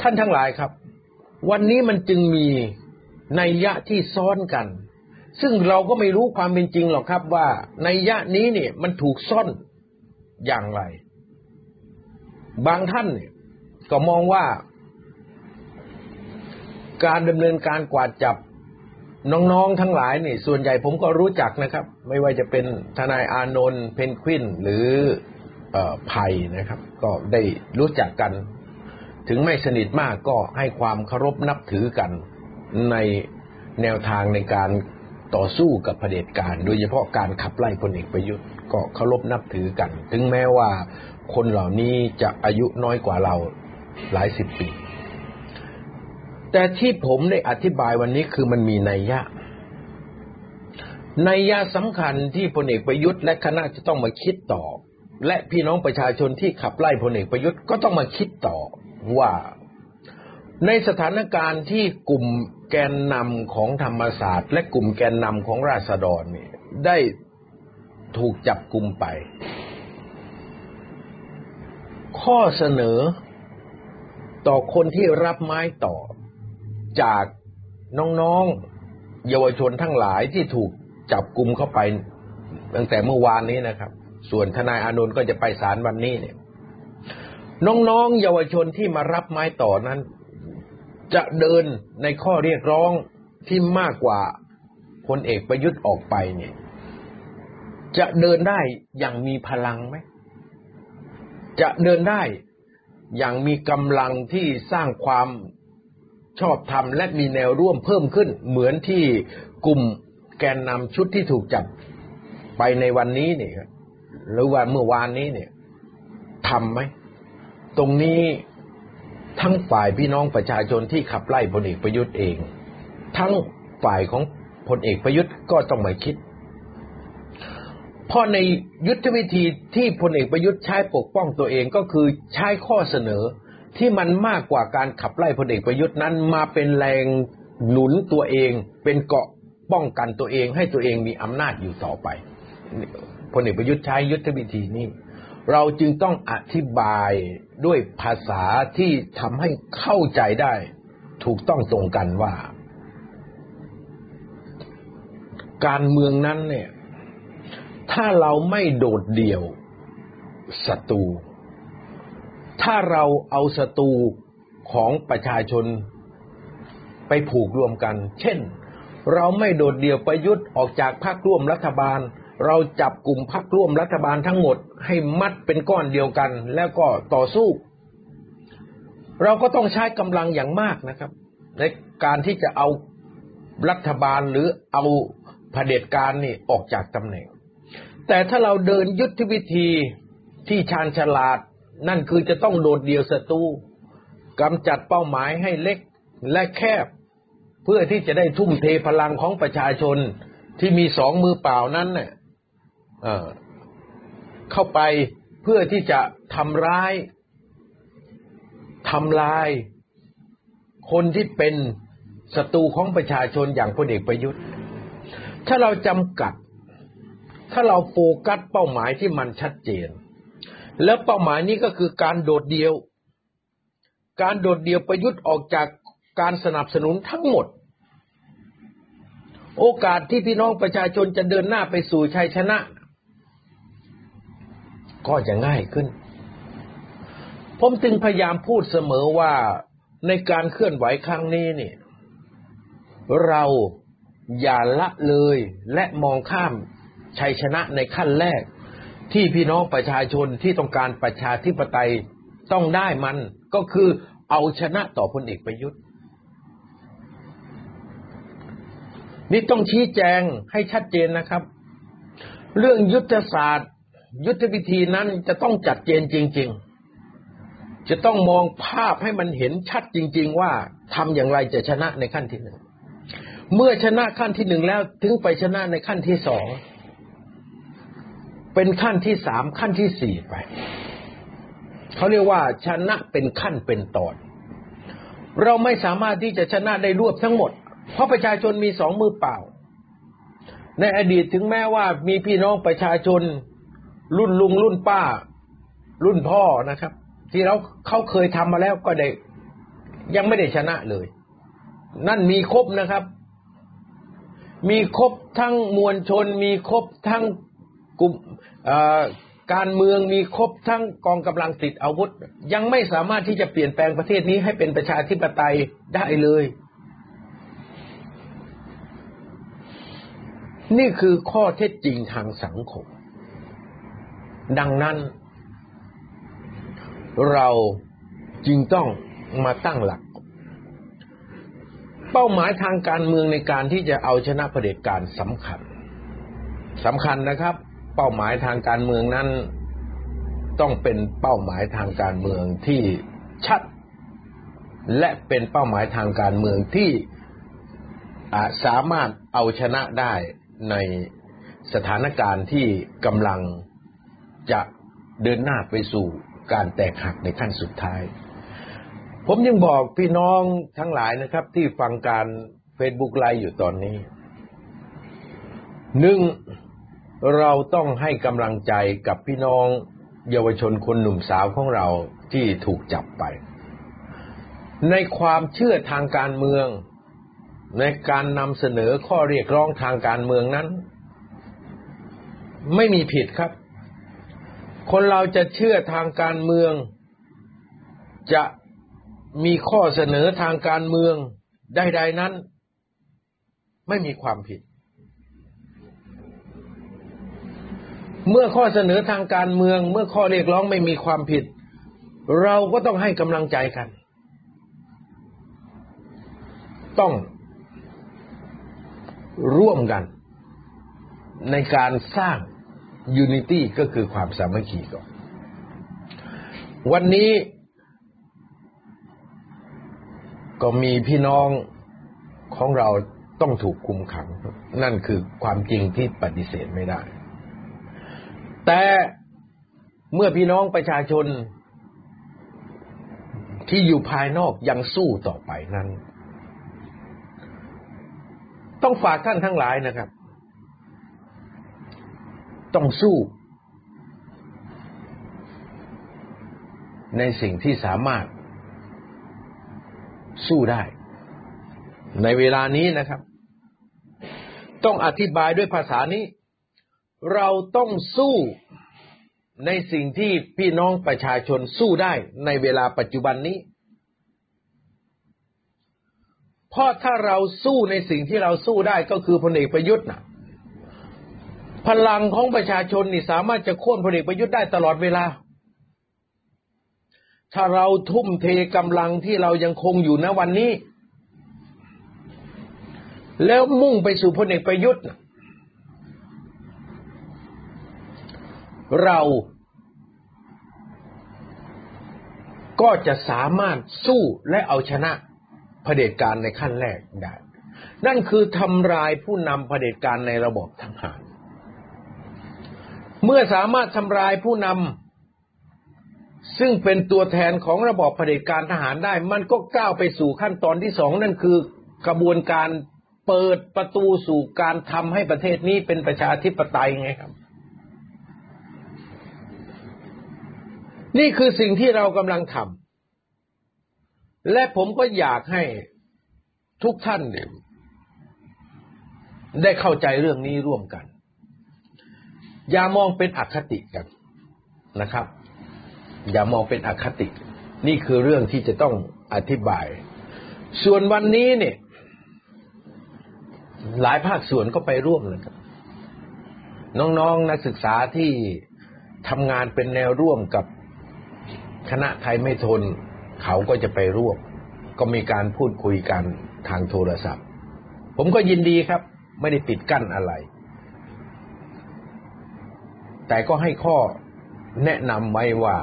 ท่านทั้งหลายครับ วันนี้มันจึงมีนัยยะที่ซ้อนกัน ซึ่งเราก็ไม่รู้ความเป็นจริงหรอกครับว่านัยยะนี้เนี่ยมันถูกซ่อนอย่างไร บางท่านเนี่ยก็มองว่า การดำเนินการกวาดจับ น้องๆทั้งหลายนี่ ส่วนใหญ่ผมก็รู้จักนะครับ ไม่ว่าจะเป็นทนายอานนท์เพนกวินหรืออไผ่นะครับ ก็ได้รู้จักกัน ถึงไม่สนิทมากก็ให้ความเคารพนับถือกันในแนวทางในการต่อสู้กับเผด็จการ โดยเฉพาะการขับไล่พลเอกประยุทธ์ก็เคารพนับถือกัน ถึงแม้ว่าคนเหล่านี้จะอายุน้อยกว่าเราหลายสิบปี แต่ที่ผมได้อธิบายวันนี้คือมันมีนัยยะนัยยะสำคัญที่พลเอกประยุทธ์และคณะจะต้องมาคิดต่อ และพี่น้องประชาชนที่ขับไล่พลเอกประยุทธ์ก็ต้องมาคิดต่อว่า ในสถานการณ์ที่กลุ่มแกนนำของธรรมศาสตร์ และกลุ่มแกนนำของราษฎรเนี่ยได้ถูกจับกลุ่มไป ข้อเสนอต่อคนที่รับไม้ต่อ จากน้องๆเยาวชนทั้งหลายที่ถูกจับกลุ่มเข้าไปตั้งแต่เมื่อวานนี้นะครับ ส่วนทนายอานนท์ก็จะไปศาลวันนี้เนี่ย น้องๆเยาวชนที่มารับไม้ต่อนั้น จะเดินในข้อเรียกร้องที่มากกว่าพลเอกประยุทธ์ออกไปเนี่ย จะเดินได้อย่างมีพลังไหม จะเดินได้อย่างมีกำลังที่สร้างความ ชอบธรรมและมีแนวร่วมเพิ่มขึ้น เหมือนที่กลุ่มแกนนำชุดที่ถูกจับไปในวันนี้เนี่ยหรือว่าเมื่อวานนี้เนี่ยทำไหม ตรงนี้ทั้งฝ่ายพี่น้องประชาชนที่ขับไล่พลเอกประยุทธ์เอง ทั้งฝ่ายของพลเอกประยุทธ์ก็ต้องมาคิด เพราะในยุทธวิธีที่พลเอกประยุทธ์ใช้ปกป้องตัวเองก็คือใช้ข้อเสนอ ที่มันมากกว่าการขับไล่พลเอกประยุทธ์นั้นมาเป็นแรงหนุนตัวเอง เป็นเกาะป้องกันตัวเอง ให้ตัวเองมีอำนาจอยู่ต่อไปพลเอกประยุทธ์ใช้ยุทธวิธีนี้ เราจึงต้องอธิบายด้วยภาษาที่ทำให้เข้าใจได้ ถูกต้องตรงกันว่า การเมืองนั้นเนี่ย ถ้าเราไม่โดดเดี่ยวศัตรู ถ้าเราเอาศัตรูของประชาชนไปผูกรวมกัน เช่น เราไม่โดดเดี่ยวประยุทธ์ออกจากพรรคร่วมรัฐบาล เราจับกลุ่มพรรคร่วมรัฐบาลทั้งหมด ให้มัดเป็นก้อนเดียวกัน แล้วก็ต่อสู้ เราก็ต้องใช้กำลังอย่างมากนะครับ ในการที่จะเอารัฐบาลหรือเอาเผด็จการนี่ออกจากตำแหน่ง แต่ถ้าเราเดินยุทธวิธีที่ชาญฉลาด นั่นคือจะต้องโดดเดี่ยวศัตรูกำจัดเป้าหมายให้เล็กและแคบ เพื่อที่จะได้ทุ่มเทพลังของประชาชนที่มีสองมือเปล่านั้นเน่ยเข้าไปเพื่อที่จะทำร้ายทำลาย คนที่เป็นศัตรูของประชาชนอย่างพลเอกประยุทธ์ ถ้าเราจำกัด ถ้าเราโฟกัสเป้าหมายที่มันชัดเจน แล้วเป้าหมายนี้ก็คือการโดดเดี่ยว การโดดเดี่ยวประยุทธ์ออกจากการสนับสนุนทั้งหมด โอกาสที่พี่น้องประชาชนจะเดินหน้าไปสู่ชัยชนะ ก็จะง่ายขึ้น ผมจึงพยายามพูดเสมอว่าในการเคลื่อนไหวครั้งนี้นี่เราอย่าละเลยและมองข้ามชัยชนะในขั้นแรก ที่พี่น้องประชาชนที่ต้องการประชาธิปไตยต้องได้มันก็คือเอาชนะต่อพลเอกประยุทธ์ นี่ต้องชี้แจงให้ชัดเจนนะครับ เรื่องยุทธศาสตร์ ยุทธวิธีนั้นจะต้องจัดเจนจริง ๆ จะต้องมองภาพให้มันเห็นชัดจริง ๆ ว่าทำอย่างไรจะชนะในขั้นที่หนึ่งเมื่อชนะขั้นที่หนึ่งแล้วถึงไปชนะในขั้นที่สอง เป็นขั้นที่สามขั้นที่สี่ไปเขาเรียกว่าชนะเป็นขั้นเป็นตอน เราไม่สามารถที่จะชนะได้รวบทั้งหมด เพราะประชาชนมีสองมือเปล่า ในอดีตถึงแม้ว่ามีพี่น้องประชาชน รุ่นลุงรุ่นป้า รุ่นพ่อนะครับ ที่เราเขาเคยทำมาแล้วก็ได้ ยังไม่ได้ชนะเลย นั่นมีครบนะครับ มีครบทั้งมวลชน มีครบทั้ง กลุ่มการเมืองมีครบทั้งกองกำลังติดอาวุธ ยังไม่สามารถที่จะเปลี่ยนแปลงประเทศนี้ให้เป็นประชาธิปไตยได้เลย นี่คือข้อเท็จจริงทางสังคม ดังนั้น เราจึงต้องมาตั้งหลัก เป้าหมายทางการเมืองในการที่จะเอาชนะเผด็จการสำคัญสำคัญนะครับ เป้าหมายทางการเมืองนั้น ต้องเป็นเป้าหมายทางการเมืองที่ชัด และเป็นเป้าหมายทางการเมืองที่สามารถเอาชนะได้ในสถานการณ์ที่กำลังจะเดินหน้าไปสู่การแตกหักในขั้นสุดท้าย ผมยังบอกพี่น้องทั้งหลายนะครับ ที่ฟังการเฟซบุ๊กไลฟ์อยู่ตอนนี้หนึ่ง เราต้องให้กำลังใจกับพี่น้องเยาวชนคนหนุ่มสาวของเราที่ถูกจับไป ในความเชื่อทางการเมือง ในการนำเสนอข้อเรียกร้องทางการเมืองนั้น ไม่มีผิดครับ คนเราจะเชื่อทางการเมือง จะมีข้อเสนอทางการเมืองใดๆนั้น ไม่มีความผิด เมื่อข้อเสนอทางการเมือง เมื่อข้อเรียกร้องไม่มีความผิด เราก็ต้องให้กำลังใจกัน ต้องร่วมกัน ในการสร้างยูนิตี้ก็คือความสามัคคีก่อน วันนี้ก็มีพี่น้องของเราต้องถูกคุมขัง นั่นคือความจริงที่ปฏิเสธไม่ได้ แต่เมื่อพี่น้องประชาชนที่อยู่ภายนอกยังสู้ต่อไปนั้น ต้องฝากท่านทั้งหลายนะครับ ต้องสู้ ในสิ่งที่สามารถสู้ได้ ในเวลานี้นะครับ ต้องอธิบายด้วยภาษานี้ เราต้องสู้ในสิ่งที่พี่น้องประชาชนสู้ได้ในเวลาปัจจุบันนี้ เพราะถ้าเราสู้ในสิ่งที่เราสู้ได้ก็คือพลเอกประยุทธ์นะพลังของประชาชนนี่สามารถจะโค่นพลเอกประยุทธ์ได้ตลอดเวลา ถ้าเราทุ่มเทกำลังที่เรายังคงอยู่ณวันนี้ แล้วมุ่งไปสู่พลเอกประยุทธ์ เราก็จะสามารถสู้และเอาชนะเผด็จการในขั้นแรกได้ นั่นคือทำลายผู้นำเผด็จการในระบบทหาร เมื่อสามารถทำลายผู้นำซึ่งเป็นตัวแทนของระบอบเผด็จการทหารได้ มันก็ก้าวไปสู่ขั้นตอนที่สองนั่นคือกระบวนการเปิดประตูสู่การทำให้ประเทศนี้เป็นประชาธิปไตยไงครับ นี่คือสิ่งที่เรากำลังทำและผมก็อยากให้ทุกท่านเนี่ยได้เข้าใจเรื่องนี้ร่วมกัน อย่ามองเป็นอคติกันนะครับ อย่ามองเป็นอคติ นี่คือเรื่องที่จะต้องอธิบาย ส่วนวันนี้เนี่ย หลายภาคส่วนก็ไปร่วมนะครับ น้องๆนนักศึกษาที่ทำงานเป็นแนวร่วมกับ คณะไทยไม่ทนเขาก็จะไปร่วมก็มีการพูดคุยกันทางโทรศัพท์ ผมก็ยินดีครับ ไม่ได้ปิดกั้นอะไร แต่ก็ให้ข้อแนะนำไว้ว่า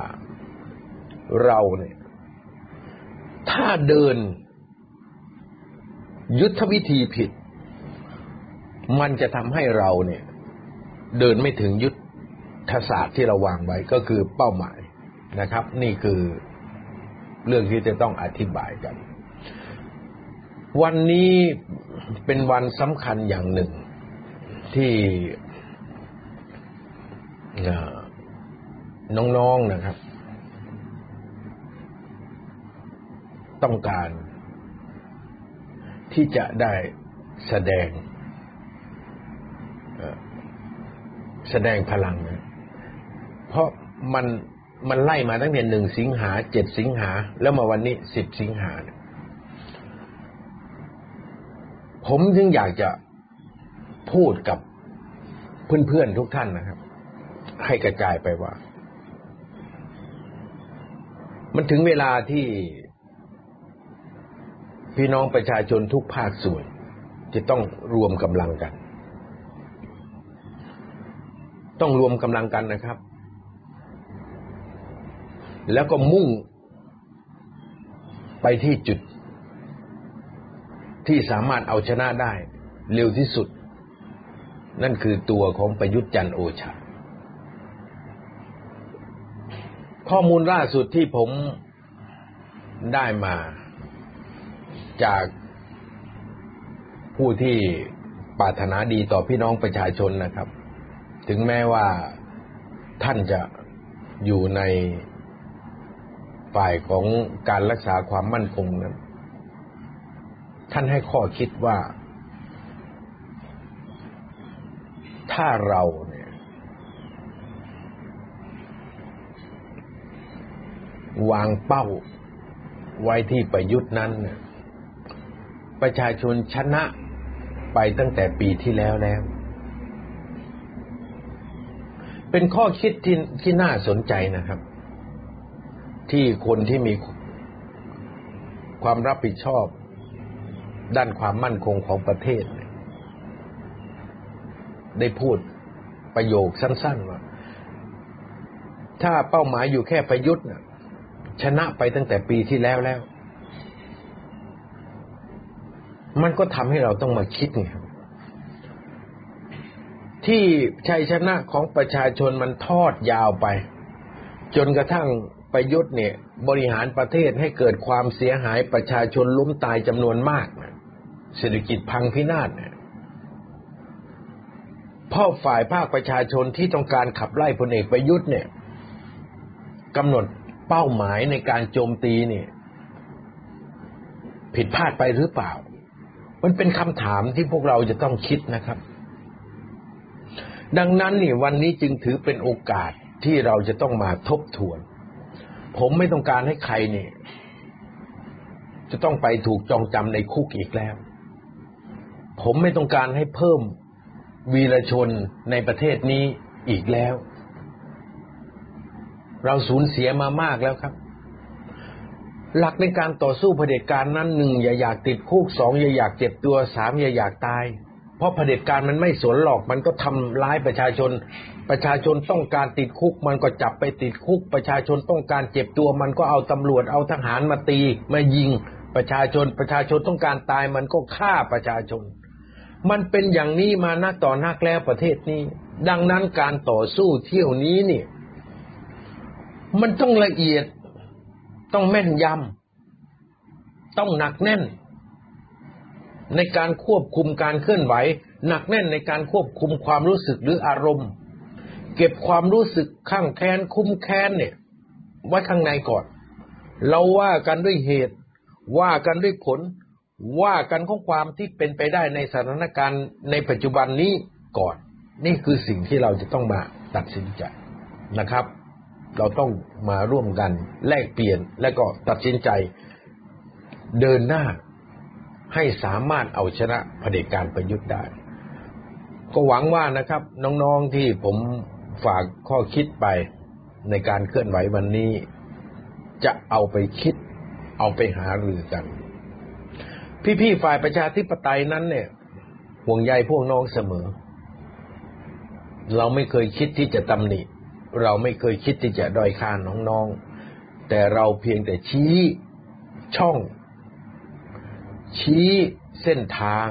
เราเนี่ย ถ้าเดิน ยุทธวิธีผิด มันจะทำให้เราเนี่ย เดินไม่ถึงยุทธศาสตร์ที่เราวางไว้ก็คือเป้าหมาย นะครับ นี่คือเรื่องที่จะต้องอธิบายกัน วันนี้เป็นวันสำคัญอย่างหนึ่งที่น้องๆนนะครับ ต้องการที่จะได้แสดงแสดงพลังนะเพราะมัน มันไล่มาตั้งแต่หนึ่งสิงหาเจ็ดสิงหา แล้วมาวันนี้สิบสิงหา ผมจึงอยากจะพูดกับเพื่อนๆทุกท่านนะครับ ให้กระจายไปว่า มันถึงเวลาที่พี่น้องประชาชนทุกภาคส่วน จะต้องรวมกำลังกัน ต้องรวมกำลังกันนะครับ แล้วก็มุ่งไปที่จุดที่สามารถเอาชนะได้เร็วที่สุด นั่นคือตัวของประยุทธ์จันโอชา ข้อมูลล่าสุดที่ผมได้มาจากผู้ที่ปรารถนาดีต่อพี่น้องประชาชนนะครับ ถึงแม้ว่าท่านจะอยู่ใน ฝ่ายของการรักษาความมั่นคงนั้น ท่านให้ข้อคิดว่า ถ้าเราเนี่ย วางเป้าไว้ที่ประยุทธ์นั้นเนี่ยประชาชนชนะไปตั้งแต่ปีที่แล้วแล้ว เป็นข้อคิดที่ที่น่าสนใจนะครับ ที่คนที่มีความรับผิดชอบด้านความมั่นคงของประเทศ ได้พูดประโยคสั้น ๆ ว่า ถ้าเป้าหมายอยู่แค่ประยุทธ์ชนะไปตั้งแต่ปีที่แล้วแล้ว มันก็ทำให้เราต้องมาคิดไงที่ชัยชนะของประชาชนมันทอดยาวไป จนกระทั่ง ประยุทธ์เนี่ยบริหารประเทศให้เกิดความเสียหายประชาชนล้มตายจำนวนมากนะเศรษฐกิจพังพินาศเนี่ยพ่อฝ่ายภาคประชาชนที่ต้องการขับไล่พลเอกประยุทธ์เนี่ยกำหนดเป้าหมายในการโจมตีเนี่ย ผิดพลาดไปหรือเปล่า มันเป็นคำถามที่พวกเราจะต้องคิดนะครับ ดังนั้นนี่วันนี้จึงถือเป็นโอกาสที่เราจะต้องมาทบทวน ผมไม่ต้องการให้ใครเนี่ย จะต้องไปถูกจองจำในคุกอีกแล้ว ผมไม่ต้องการให้เพิ่มวีรชนในประเทศนี้อีกแล้ว เราสูญเสียมามากแล้วครับ หลักในการต่อสู้เผด็จการนั้นหนึ่งอย่าอยากติดคุกสองอย่าอยากเจ็บตัวสามอย่าอยากตาย เพราะเผด็จการมันไม่สนหรอกมันก็ทำร้ายประชาชน ประชาชนต้องการติดคุก มันก็จับไปติดคุก ประชาชนต้องการเจ็บตัว มันก็เอาตำรวจเอาทหารมาตีมายิง ประชาชนประชาชนต้องการตายมันก็ฆ่าประชาชน มันเป็นอย่างนี้มานักต่อนักแล้วประเทศนี้ ดังนั้นการต่อสู้เที่ยวนี้นี่ มันต้องละเอียดต้องแม่นยำต้องหนักแน่น ในการควบคุมการเคลื่อนไหว หนักแน่นในการควบคุมความรู้สึกหรืออารมณ์ เก็บความรู้สึกข้างแค้นคุ้มแค้นเนี่ยไว้ข้างในก่อน เราว่ากันด้วยเหตุ ว่ากันด้วยผล ว่ากันของความที่เป็นไปได้ในสถานการณ์ในปัจจุบันนี้ก่อน นี่คือสิ่งที่เราจะต้องมาตัดสินใจนะครับ เราต้องมาร่วมกันแลกเปลี่ยนและก็ตัดสินใจเดินหน้า ให้สามารถเอาชนะเผด็จการประยุทธ์ได้ ก็หวังว่านะครับ น้องๆที่ผมฝากข้อคิดไปในการเคลื่อนไหววันนี้ จะเอาไปคิด เอาไปหารือกัน พี่ๆฝ่ายประชาธิปไตยนั้นเนี่ยห่วงใยพวกน้องเสมอ เราไม่เคยคิดที่จะตำหนิ เราไม่เคยคิดที่จะด้อยค่าน้องๆแต่เราเพียงแต่ชี้ช่อง ชี้เส้นทาง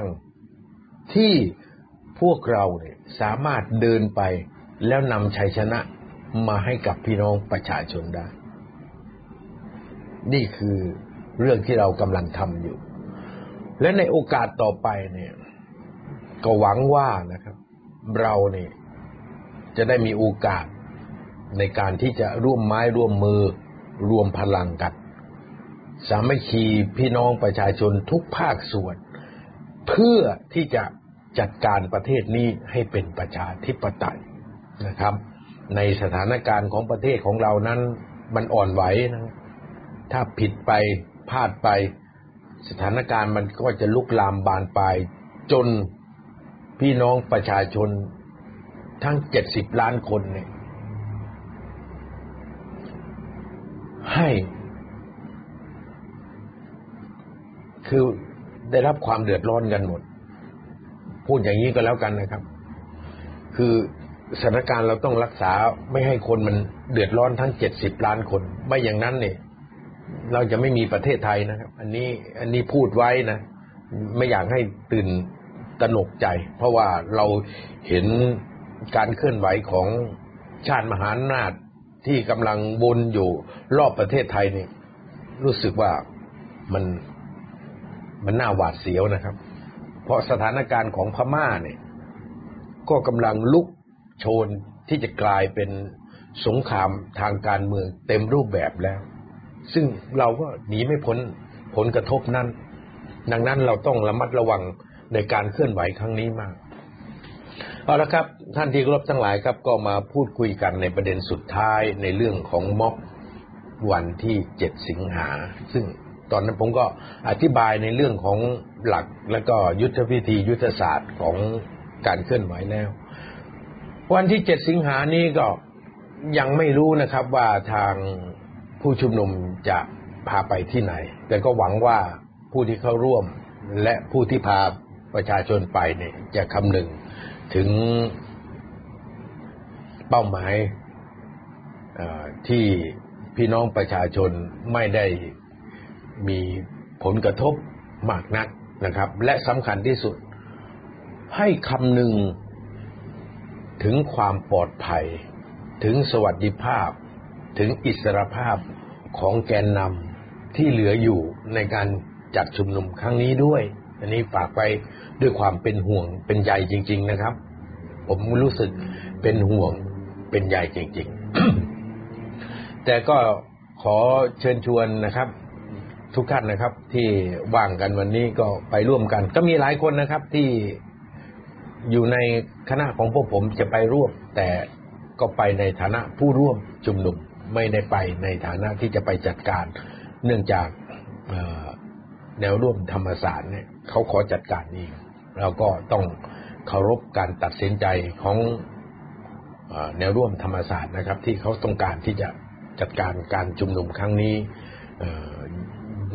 ที่พวกเราเนี่ยสามารถเดินไปแล้วนำชัยชนะมาให้กับพี่น้องประชาชนได้ นี่คือเรื่องที่เรากำลังทำอยู่ และในโอกาสต่อไปเนี่ย ก็หวังว่านะครับ เราเนี่ยจะได้มีโอกาสในการที่จะร่วมไม้ร่วมมือ รวมพลังกัน สามัคคีพี่น้องประชาชนทุกภาคส่วน เพื่อที่จะจัดการประเทศนี้ให้เป็นประชาธิปไตยนะครับ ในสถานการณ์ของประเทศของเรานั้นมันอ่อนไหวนะถ้าผิดไปพลาดไป สถานการณ์มันก็จะลุกลามบานปลายจนพี่น้องประชาชนทั้งเจ็ดสิบล้านคนเนี่ยให้ คือได้รับความเดือดร้อนกันหมด พูดอย่างนี้ก็แล้วกันนะครับ คือสถานการณ์เราต้องรักษาไม่ให้คนมันเดือดร้อนทั้งเจ็ดสิบล้านคน ไม่อย่างนั้นเนี่ยเราจะไม่มีประเทศไทยนะครับ อันนี้อันนี้พูดไว้นะ ไม่อยากให้ตื่นตนกใจ เพราะว่าเราเห็นการเคลื่อนไหวของชาติมหาอำนาจที่กำลังบนอยู่รอบประเทศไทยนี่รู้สึกว่ามัน มันน่าหวาดเสียวนะครับ เพราะสถานการณ์ของพม่าเนี่ยก็กำลังลุกโชนที่จะกลายเป็นสงครามทางการเมืองเต็มรูปแบบแล้ว ซึ่งเราก็หนีไม่พ้นผลกระทบนั้น ดังนั้นเราต้องระมัดระวังในการเคลื่อนไหวครั้งนี้มาก เอาละครับ ท่านที่รบทั้งหลายครับ ก็มาพูดคุยกันในประเด็นสุดท้ายในเรื่องของม็อบวันที่เจ็ดสิงหาซึ่ง ตอนนั้นผมก็อธิบายในเรื่องของหลักและก็ยุทธวิธียุทธศาสตร์ของการเคลื่อนไหวแล้ว วันที่เจ็ดสิงหานี้ก็ยังไม่รู้นะครับว่าทางผู้ชุมนุมจะพาไปที่ไหน แต่ก็หวังว่าผู้ที่เข้าร่วมและผู้ที่พาประชาชนไปเนี่ยจะคำนึงถึงเป้าหมายที่พี่น้องประชาชนไม่ได้ มีผลกระทบมากนักนะครับ และสำคัญที่สุด ให้คำนึงถึงความปลอดภัย ถึงสวัสดิภาพ ถึงอิสรภาพของแกนนำที่เหลืออยู่ในการจัดชุมนุมครั้งนี้ด้วย อันนี้ฝากไปด้วยความเป็นห่วงเป็นใยจริง ๆนะครับ ผมรู้สึกเป็นห่วงเป็นใยจริง ๆ แต่ก็ขอเชิญชวนนะครับ ทุกท่านนะครับ ที่ว่างกันวันนี้ก็ไปร่วมกัน ก็มีหลายคนนะครับที่อยู่ในคณะของพวกผมจะไปร่วม แต่ก็ไปในฐานะผู้ร่วมชุมนุมไม่ได้ไปในฐานะที่จะไปจัดการ เนื่องจากแนวร่วมธรรมศาสตร์เนี่ยเขาขอจัดการเองเราก็ต้องเคารพการตัดสินใจของแนวร่วมธรรมศาสตร์นะครับ ที่เขาต้องการที่จะจัดการการชุมนุมครั้งนี้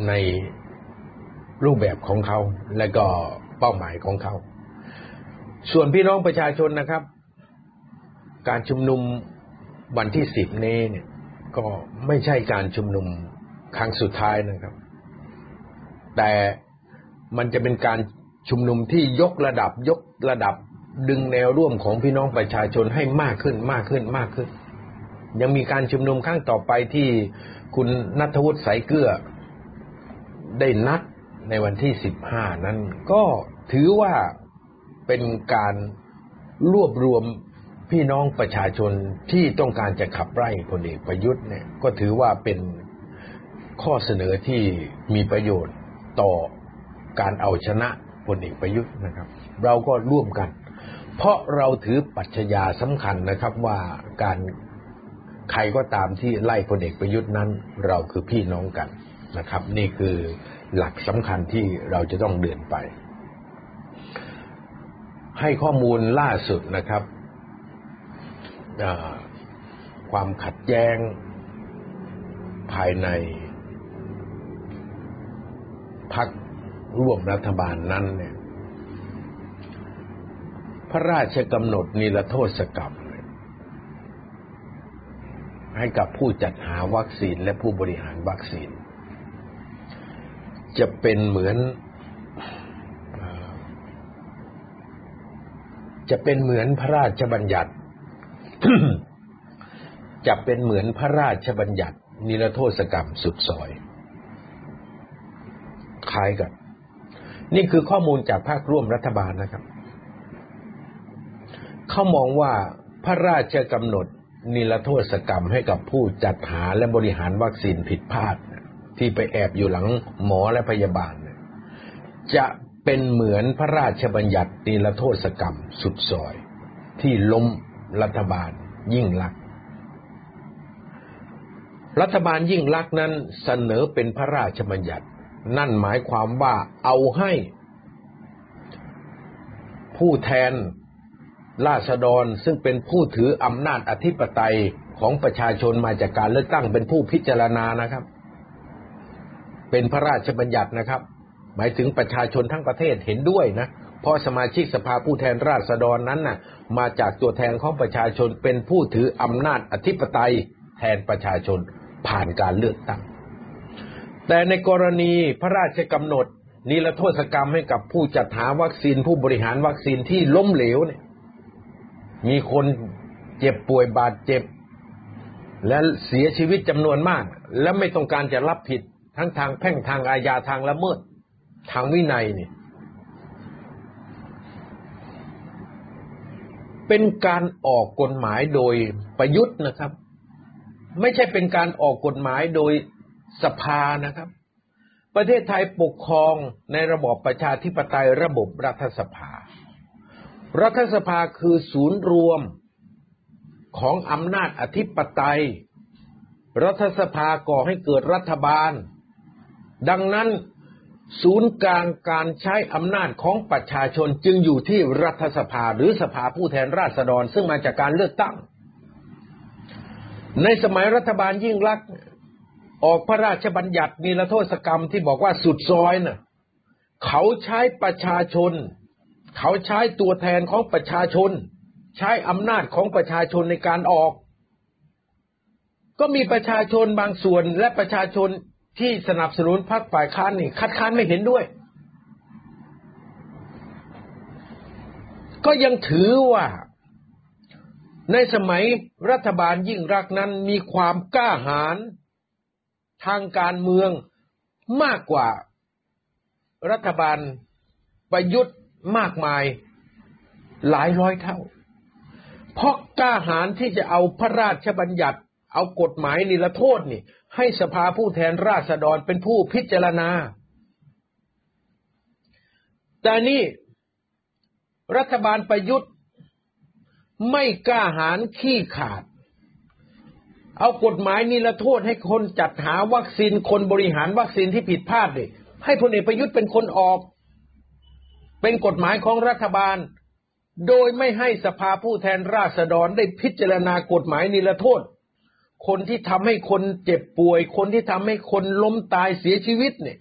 ในรูปแบบของเขา และก็เป้าหมายของเขา ส่วนพี่น้องประชาชนนะครับ การชุมนุมวันที่สิบนี้เนี่ย ก็ไม่ใช่การชุมนุมครั้งสุดท้ายนะครับ แต่มันจะเป็นการชุมนุมที่ยกระดับยกระดับดึงแนวร่วมของพี่น้องประชาชนให้มากขึ้นมากขึ้นมากขึ้น ยังมีการชุมนุมครั้งต่อไปที่คุณนัทวุฒิสายเกลือ ได้นัดในวันที่สิบห้านั้น ก็ถือว่าเป็นการรวบรวมพี่น้องประชาชนที่ต้องการจะขับไล่พลเอกประยุทธ์เนี่ยก็ถือว่าเป็นข้อเสนอที่มีประโยชน์ต่อการเอาชนะพลเอกประยุทธ์นะครับ เราก็ร่วมกัน เพราะเราถือปัจจยาสำคัญนะครับว่าการใครก็ตามที่ไล่พลเอกประยุทธ์นั้น เราคือพี่น้องกัน นะครับ นี่คือหลักสำคัญที่เราจะต้องเดินไป ให้ข้อมูลล่าสุดนะครับ ความขัดแย้งภายในพักร่วมรัฐบาลนั้นเนี่ย พระราชกำหนดนิรโทษกรรมให้กับผู้จัดหาวัคซีนและผู้บริหารวัคซีน จะเป็นเหมือนจะเป็นเหมือนพระราชบัญญัติ จะเป็นเหมือนพระราชบัญญัติ นิรโทษกรรมสุดซอย คล้ายกัน นี่คือข้อมูลจากภาคร่วมรัฐบาลนะครับ เขามองว่าพระราชกำหนดนิรโทษกรรมให้กับผู้จัดหาและบริหารวัคซีนผิดพลาด ที่ไปแอบอยู่หลังหมอและพยาบาล จะเป็นเหมือนพระราชบัญญัตินิรโทษกรรมสุดซอย ที่ล้มรัฐบาลยิ่งลักษณ์รัฐบาลยิ่งลักษณ์นั้นเสนอเป็นพระราชบัญญัติ นั่นหมายความว่าเอาให้ ผู้แทนราษฎรซึ่งเป็นผู้ถืออำนาจอธิปไตยของประชาชนมาจากการเลือกตั้งเป็นผู้พิจารณานะครับ เป็นพระราชบัญญัตินะครับ หมายถึงประชาชนทั้งประเทศเห็นด้วยนะ เพราะสมาชิกสภาผู้แทนราษฎรนั้นน่ะ มาจากตัวแทนของประชาชนเป็นผู้ถืออำนาจอธิปไตยแทนประชาชนผ่านการเลือกตั้ง แต่ในกรณีพระราชกำหนดนิรโทษกรรมให้กับผู้จัดหาวัคซีนผู้บริหารวัคซีนที่ล้มเหลวเนี่ย มีคนเจ็บป่วยบาดเจ็บ และเสียชีวิตจำนวนมาก และไม่ต้องการจะรับผิด ทั้งทางแพ่งทางอาญาทางละเมิด ทางวินัยเนี่ยเป็นการออกกฎหมายโดยประยุทธ์นะครับ ไม่ใช่เป็นการออกกฎหมายโดยสภานะครับ ประเทศไทยปกครองในระบอบประชาธิปไตยระบบรัฐสภา รัฐสภาคือศูนย์รวมของอำนาจอธิปไตย รัฐสภาก่อให้เกิดรัฐบาล ดังนั้นศูนย์กลางการใช้อำนาจของประชาชนจึงอยู่ที่รัฐสภาหรือสภาผู้แทนราษฎรซึ่งมาจากการเลือกตั้ง ในสมัยรัฐบาลยิ่งรักออกพระราชบัญญัตินิรโทษกรรมที่บอกว่าสุดซอยน่ะเขาใช้ประชาชน เขาใช้ตัวแทนของประชาชน ใช้อำนาจของประชาชนในการออก ก็มีประชาชนบางส่วนและประชาชน ที่สนับสนุนพรรคฝ่ายค้านนี่คัดค้านไม่เห็นด้วย ก็ยังถือว่า ในสมัยรัฐบาลยิ่งรักนั้นมีความกล้าหาญทางการเมืองมากกว่ารัฐบาลประยุทธ์มากมายหลายร้อยเท่า เพราะกล้าหาญที่จะเอาพระราชบัญญัติ เอากฎหมายนิรโทษนี่ ให้สภาผู้แทนราษฎรเป็นผู้พิจารณา แต่นี่รัฐบาลประยุทธ์ไม่กล้าหาญขี้ขาด เอากฎหมายนิรโทษให้คนจัดหาวัคซีนคนบริหารวัคซีนที่ผิดพลาดเดิให้พลเอกประยุทธ์เป็นคนออก เป็นกฎหมายของรัฐบาล โดยไม่ให้สภาผู้แทนราษฎรได้พิจารณากฎหมายนิรโทษ คนที่ทำให้คนเจ็บป่วย คนที่ทำให้คนล้มตายเสียชีวิตเนี่ย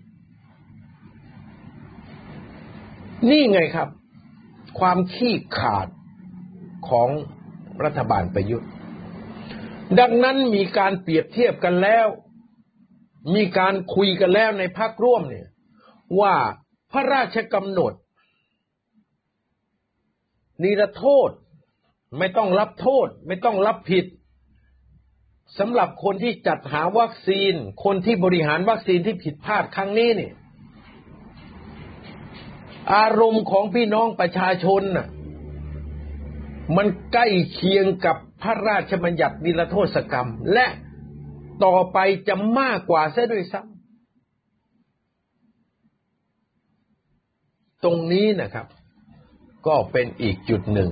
นี่ไงครับ ความขี้ขาดของรัฐบาลประยุทธ์ ดังนั้นมีการเปรียบเทียบกันแล้ว มีการคุยกันแล้วในพักร่วมเนี่ย ว่าพระราชกำหนด นิรโทษ ไม่ต้องรับโทษ ไม่ต้องรับผิด สำหรับคนที่จัดหาวัคซีน คนที่บริหารวัคซีนที่ผิดพลาดครั้งนี้เนี่ยอารมณ์ของพี่น้องประชาชนน่ะมันใกล้เคียงกับพระราชบัญญัตินิรโทษกรรม และต่อไปจะมากกว่าเสียด้วยซ้ำตรงนี้นะครับ ก็เป็นอีกจุดหนึ่ง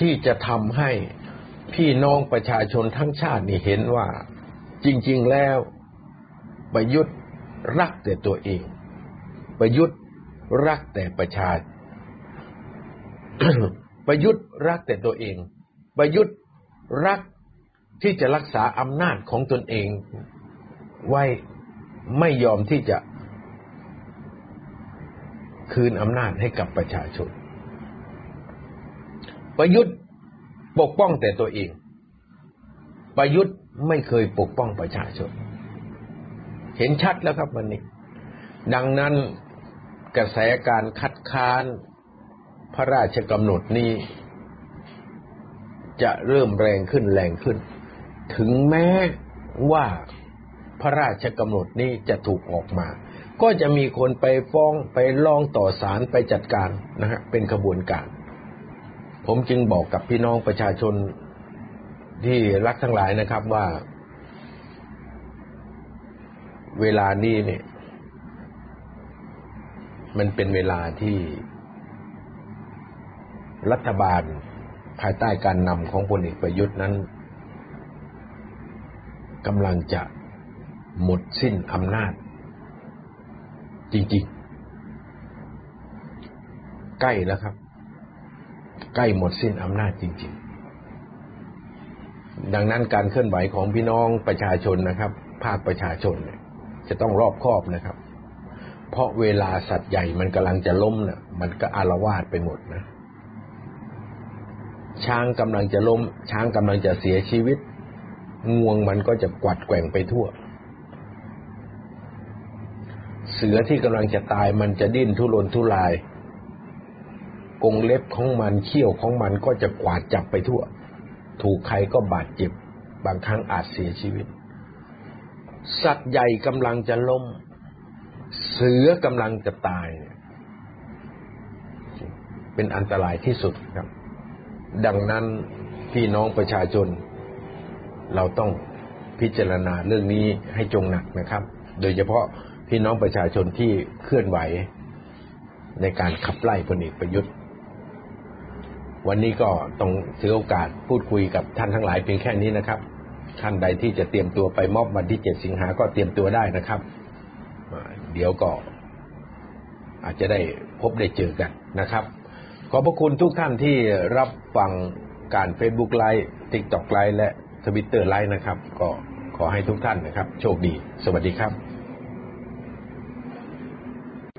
ที่จะทำให้ พี่น้องประชาชนทั้งชาตินี่เห็นว่าจริง ๆแล้วประยุทธ์รักแต่ตัวเอง ประยุทธ์รักแต่ประชาชนประยุทธ์รักแต่ตัวเอง ประยุทธ์รักที่จะรักษาอำนาจของตนเอง ไว้ไม่ยอมที่จะ คืนอำนาจให้กับประชาชน ประยุทธ์ ปกป้องแต่ตัวเอง ประยุทธ์ไม่เคยปกป้องประชาชน เห็นชัดแล้วครับวันนี้ ดังนั้นกระแสการคัดค้านพระราชกำหนดนี้ จะเริ่มแรงขึ้นแรงขึ้น ถึงแม้ว่าพระราชกำหนดนี้จะถูกออกมา ก็จะมีคนไปฟ้องไปร้องต่อศาลไปจัดการนะฮะเป็นขบวนการ ผมจึงบอกกับพี่น้องประชาชนที่รักทั้งหลายนะครับว่า เวลานี้เนี่ย มันเป็นเวลาที่ รัฐบาลภายใต้การนำของพลเอกประยุทธ์นั้นกำลังจะหมดสิ้นอำนาจ จริงๆ ใกล้แล้วครับ ใกล้หมดสิ้นอำนาจจริง ๆ ดังนั้นการเคลื่อนไหวของพี่น้องประชาชนนะครับ ภาคประชาชนเนี่ย จะต้องรอบคอบนะครับ เพราะเวลาสัตว์ใหญ่มันกำลังจะล้มเนะ่ะ มันก็อารวาสไปหมดนะ ช้างกำลังจะล้ม ช้างกำลังจะเสียชีวิต งวงมันก็จะกวัดแกว่งไปทั่วเสือที่กำลังจะตายมันจะดิ้นทุรนทุราย กงเล็บของมันเขี้ยวของมันก็จะกวาดจับไปทั่ว ถูกใครก็บาดเจ็บบางครั้งอาจเสียชีวิต สัตว์ใหญ่กำลังจะล้ม เสือกำลังจะตายเป็นอันตรายที่สุดครับ ดังนั้นพี่น้องประชาชน เราต้องพิจารณาเรื่องนี้ให้จงหนักนะครับ โดยเฉพาะพี่น้องประชาชนที่เคลื่อนไหวในการขับไล่พลเอกประยุทธ์ วันนี้ก็ต้องถือโอกาสพูดคุยกับท่านทั้งหลายเพียงแค่นี้นะครับ ท่านใดที่จะเตรียมตัวไปมอบวันที่เจ็ดสิงหาก็เตรียมตัวได้นะครับ เดี๋ยวก็อาจจะได้พบได้เจอกันนะครับ ขอบพระคุณทุกท่านที่รับฟังการ Facebook ไลฟ์ TikTok ไลฟ์และทวิตเตอร์ไลฟ์นะครับ ก็ขอให้ทุกท่านนะครับ โชคดี สวัสดีครับ